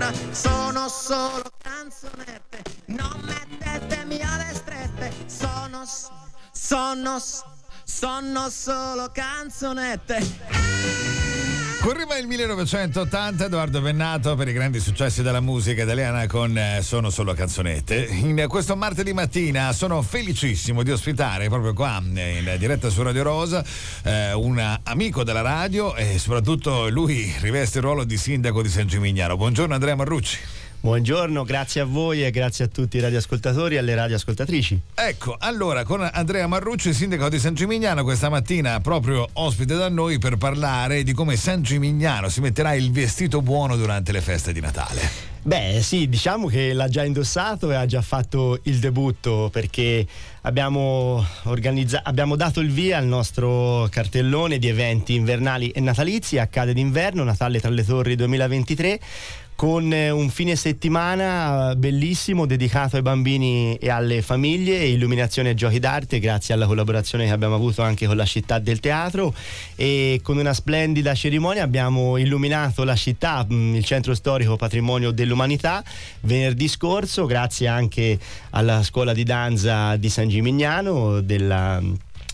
paura, sono solo canzonette, non mettetemi alle strette, sono, sono, sono solo canzonette. Correva il 1980, Edoardo Vennato per i grandi successi della musica italiana con eh, Sono solo canzonette. In questo martedì mattina sono felicissimo di ospitare proprio qua eh, in diretta su Radio Rosa eh, un amico della radio e soprattutto lui riveste il ruolo di sindaco di San Gimignano. Buongiorno Andrea Marrucci. Buongiorno, grazie a voi e grazie a tutti i radioascoltatori e alle radioascoltatrici. Ecco, allora con Andrea Marrucci, sindaco di San Gimignano, questa mattina proprio ospite da noi per parlare di come San Gimignano si metterà il vestito buono durante le feste di Natale. Beh sì, diciamo che l'ha già indossato e ha già fatto il debutto perché abbiamo, organizza- abbiamo dato il via al nostro cartellone di eventi invernali e natalizi, accade d'inverno, Natale tra le Torri 2023 con eh, un fine settimana bellissimo dedicato ai bambini e alle famiglie, illuminazione e giochi d'arte grazie alla collaborazione che abbiamo avuto anche con la città del teatro. E con una splendida cerimonia abbiamo illuminato la città, mm, il centro storico patrimonio dell'umanità venerdì scorso grazie anche alla scuola di danza di San Gimignano della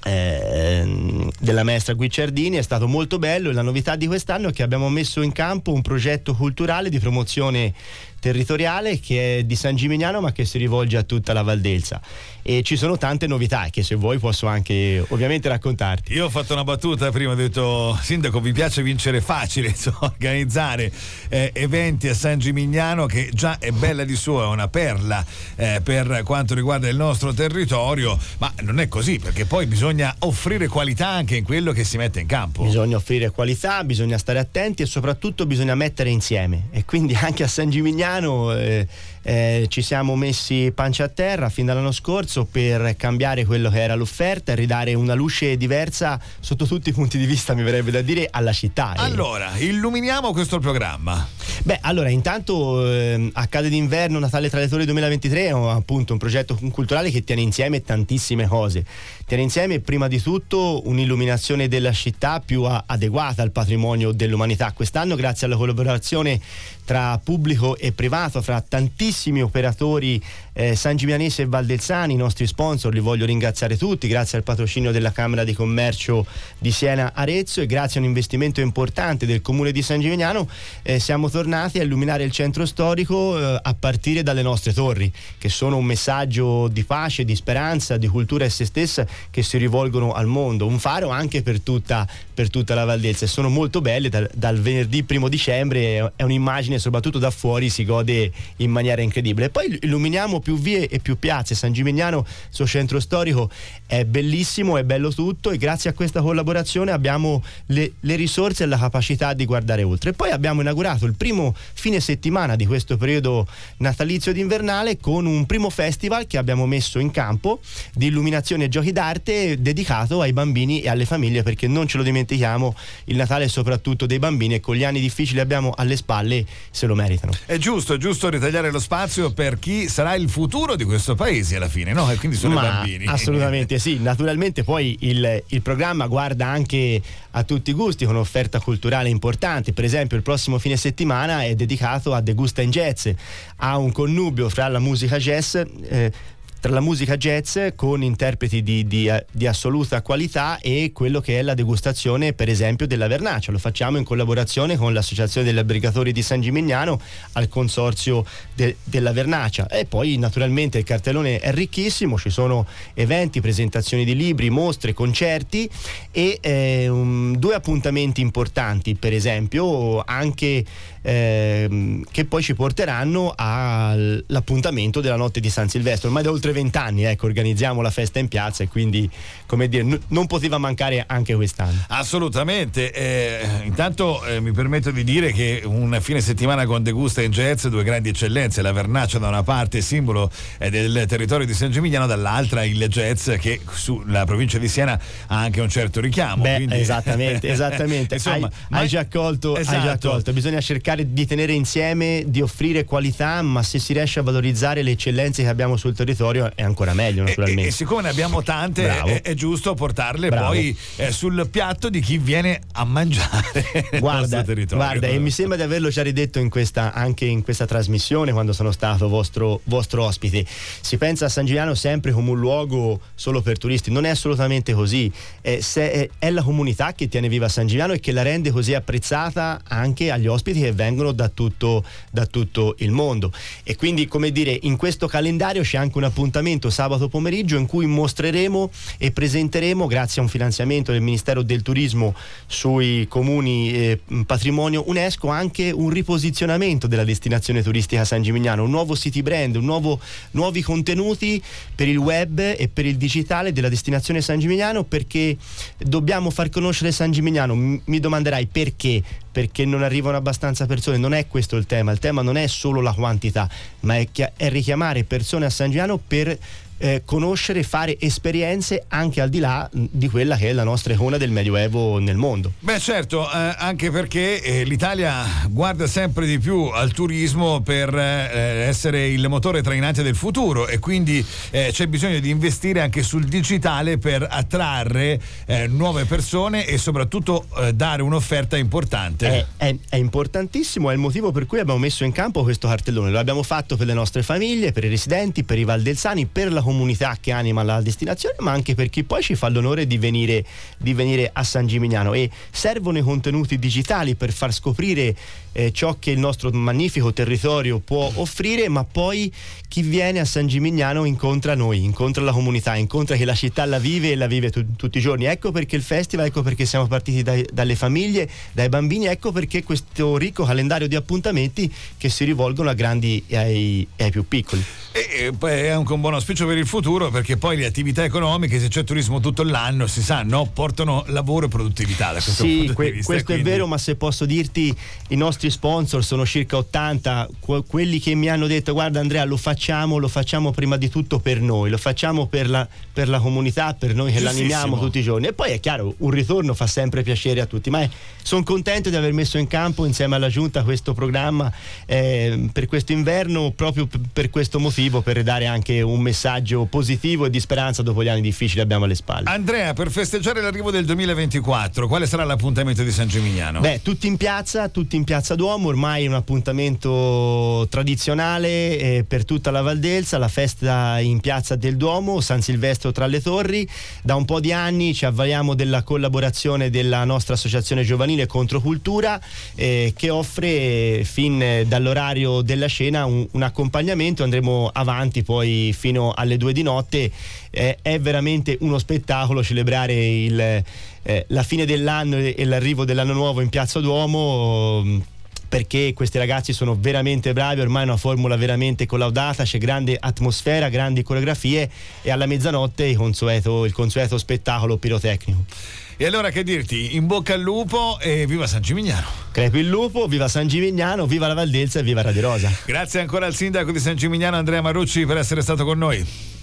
eh, della maestra Guicciardini è stato molto bello e la novità di quest'anno è che abbiamo messo in campo un progetto culturale di promozione territoriale che è di San Gimignano ma che si rivolge a tutta la Valdelsa e ci sono tante novità che se vuoi posso anche ovviamente raccontarti. Io ho fatto una battuta prima, ho detto sindaco vi piace vincere facile, insomma, organizzare eh, eventi a San Gimignano che già è bella di suo, è una perla eh, per quanto riguarda il nostro territorio, ma non è così perché poi bisogna offrire qualità anche in quello che si mette in campo. Bisogna offrire qualità, bisogna stare attenti e soprattutto bisogna mettere insieme e quindi anche a San Gimignano eh, eh, ci siamo messi pancia a terra fin dall'anno scorso per cambiare quello che era l'offerta e ridare una luce diversa sotto tutti i punti di vista, mi verrebbe da dire, alla città. Allora, illuminiamo questo programma. Beh, allora, intanto eh, Accade d'inverno, Natale tra le Torri 2023 è appunto un progetto culturale che tiene insieme tantissime cose. Tiene insieme prima di tutto un'illuminazione della città più adeguata al patrimonio dell'umanità. Quest'anno, grazie alla collaborazione tra pubblico e privato, fra tantissimi operatori eh, San Gimianese e Valdelsani, i nostri sponsor, li voglio ringraziare tutti, grazie al patrocinio della Camera di Commercio di Siena Arezzo e grazie a un investimento importante del Comune di San Gimignano eh, siamo tornati a illuminare il centro storico eh, a partire dalle nostre torri, che sono un messaggio di pace, di speranza, di cultura e se stessa che si rivolgono al mondo, un faro anche per tutta, per tutta la Valdelsa e sono molto belle dal, dal venerdì primo dicembre, è un'immagine soprattutto da fuori si gode in maniera incredibile. Poi illuminiamo più vie e più piazze, San Gimignano, suo centro storico è bellissimo, è bello tutto e grazie a questa collaborazione abbiamo le, le risorse e la capacità di guardare oltre. Poi abbiamo inaugurato il primo fine settimana di questo periodo natalizio ed invernale con un primo festival che abbiamo messo in campo di illuminazione e giochi d'arte dedicato ai bambini e alle famiglie perché non ce lo dimentichiamo, il Natale è soprattutto dei bambini e con gli anni difficili abbiamo alle spalle se lo meritano. È giusto, è giusto ritagliare lo spazio per chi sarà il futuro di questo paese alla fine, no? E quindi sono Ma i bambini. Assolutamente sì, naturalmente poi il, il programma guarda anche a tutti i gusti con un'offerta culturale importante, per esempio il prossimo fine settimana è dedicato a Degusta in Jazz, ha un connubio fra la musica jazz eh, tra la musica jazz con interpreti di, di, di, assoluta qualità e quello che è la degustazione per esempio della vernaccia. Lo facciamo in collaborazione con l'Associazione degli Albergatori di San Gimignano al consorzio de, della vernaccia. E poi naturalmente il cartellone è ricchissimo, ci sono eventi, presentazioni di libri, mostre, concerti e eh, due appuntamenti importanti per esempio anche eh, che poi ci porteranno all'appuntamento della notte di San Silvestro. Ormai da oltre vent'anni ecco, organizziamo la festa in piazza e quindi come dire, n- non poteva mancare anche quest'anno. Assolutamente. Eh, intanto eh, mi permetto di dire che un fine settimana con Degusta in Jazz, due grandi eccellenze, la Vernaccia da una parte, simbolo eh, del territorio di San Gimignano, dall'altra il jazz che sulla provincia di Siena ha anche un certo richiamo. Beh, quindi... esattamente, esattamente. Insomma, hai, ma... hai, già colto, esatto. hai già colto. Bisogna cercare di tenere insieme, di offrire qualità, ma se si riesce a valorizzare le eccellenze che abbiamo sul territorio è ancora meglio naturalmente. E, e siccome ne abbiamo tante è, è, giusto portarle Bravo. poi eh, sul piatto di chi viene a mangiare guarda, guarda e mi sembra di averlo già ridetto in questa, anche in questa trasmissione quando sono stato vostro, vostro ospite. Si pensa a San Giuliano sempre come un luogo solo per turisti, non è assolutamente così, è, è, è la comunità che tiene viva San Giuliano e che la rende così apprezzata anche agli ospiti che vengono da tutto, da tutto il mondo. E quindi, come dire, in questo calendario c'è anche un appuntamento sabato pomeriggio in cui mostreremo e presenteremo, grazie a un finanziamento del Ministero del Turismo sui comuni eh, patrimonio UNESCO, anche un riposizionamento della destinazione turistica San Gimignano, un nuovo city brand, nuovo, nuovi contenuti per il web e per il digitale della destinazione San Gimignano perché dobbiamo far conoscere San Gimignano. Mi domanderai perché? perché non arrivano abbastanza persone. Non è questo il tema, il tema non è solo la quantità, ma è, è richiamare persone a San Giuliano per eh, conoscere, fare esperienze anche al di là di quella che è la nostra icona del Medioevo nel mondo. Beh certo, eh, anche perché eh, l'Italia guarda sempre di più al turismo per eh, essere il motore trainante del futuro e quindi eh, c'è bisogno di investire anche sul digitale per attrarre eh, nuove persone e soprattutto dare un'offerta importante. È, è, è importantissimo, è il motivo per cui abbiamo messo in campo questo cartellone. Lo abbiamo fatto per le nostre famiglie, per i residenti, per i Valdelsani, per la comunità che anima la destinazione, ma anche per chi poi ci fa l'onore di venire, di venire a San Gimignano. E servono i contenuti digitali per far scoprire eh, ciò che il nostro magnifico territorio può offrire, ma poi chi viene a San Gimignano incontra noi, incontra la comunità, incontra che la città la vive e la vive tu, tutti i giorni. Ecco perché il festival, ecco perché siamo partiti dai, dalle famiglie, dai bambini, ecco perché questo ricco calendario di appuntamenti che si rivolgono a grandi e ai, e ai più piccoli. E, e è anche un buon auspicio per il futuro perché poi le attività economiche, se c'è turismo tutto l'anno, si sa, no? portano lavoro e produttività da questo sì, punto que- di vista. Questo quindi... è vero, ma se posso dirti, i nostri sponsor sono circa 80, que- quelli che mi hanno detto guarda Andrea lo facciamo, lo facciamo prima di tutto per noi, lo facciamo per la, per la comunità, per noi che l'animiamo tutti i giorni. E poi è chiaro, un ritorno fa sempre piacere a tutti, ma sono contento di aver messo in campo insieme alla Giunta questo programma eh, per questo inverno proprio per questo motivo, per dare anche un messaggio positivo e di speranza dopo gli anni difficili abbiamo alle spalle. Andrea, per festeggiare l'arrivo del 2024, quale sarà l'appuntamento di San Gimignano? Beh, tutti in piazza, tutti in piazza Duomo, ormai è un appuntamento tradizionale eh, per tutta la Valdelsa, la festa in piazza del Duomo, San Silvestro tra le torri. Da un po' di anni ci avvaliamo della collaborazione della nostra associazione giovanile Controcultura eh, che offre fin dall'orario della scena un, un accompagnamento, andremo avanti poi fino alle due di notte. Eh, è veramente uno spettacolo celebrare il, eh, la fine dell'anno e l'arrivo dell'anno nuovo in Piazza Duomo perché questi ragazzi sono veramente bravi, ormai è una formula veramente collaudata, c'è grande atmosfera, grandi coreografie e alla mezzanotte il consueto, il consueto spettacolo pirotecnico. E allora che dirti? In bocca al lupo e viva San Gimignano. Crepi il lupo, viva San Gimignano, viva la Valdelsa e viva Radio Rosa. Grazie ancora al sindaco di San Gimignano Andrea Marucci per essere stato con noi.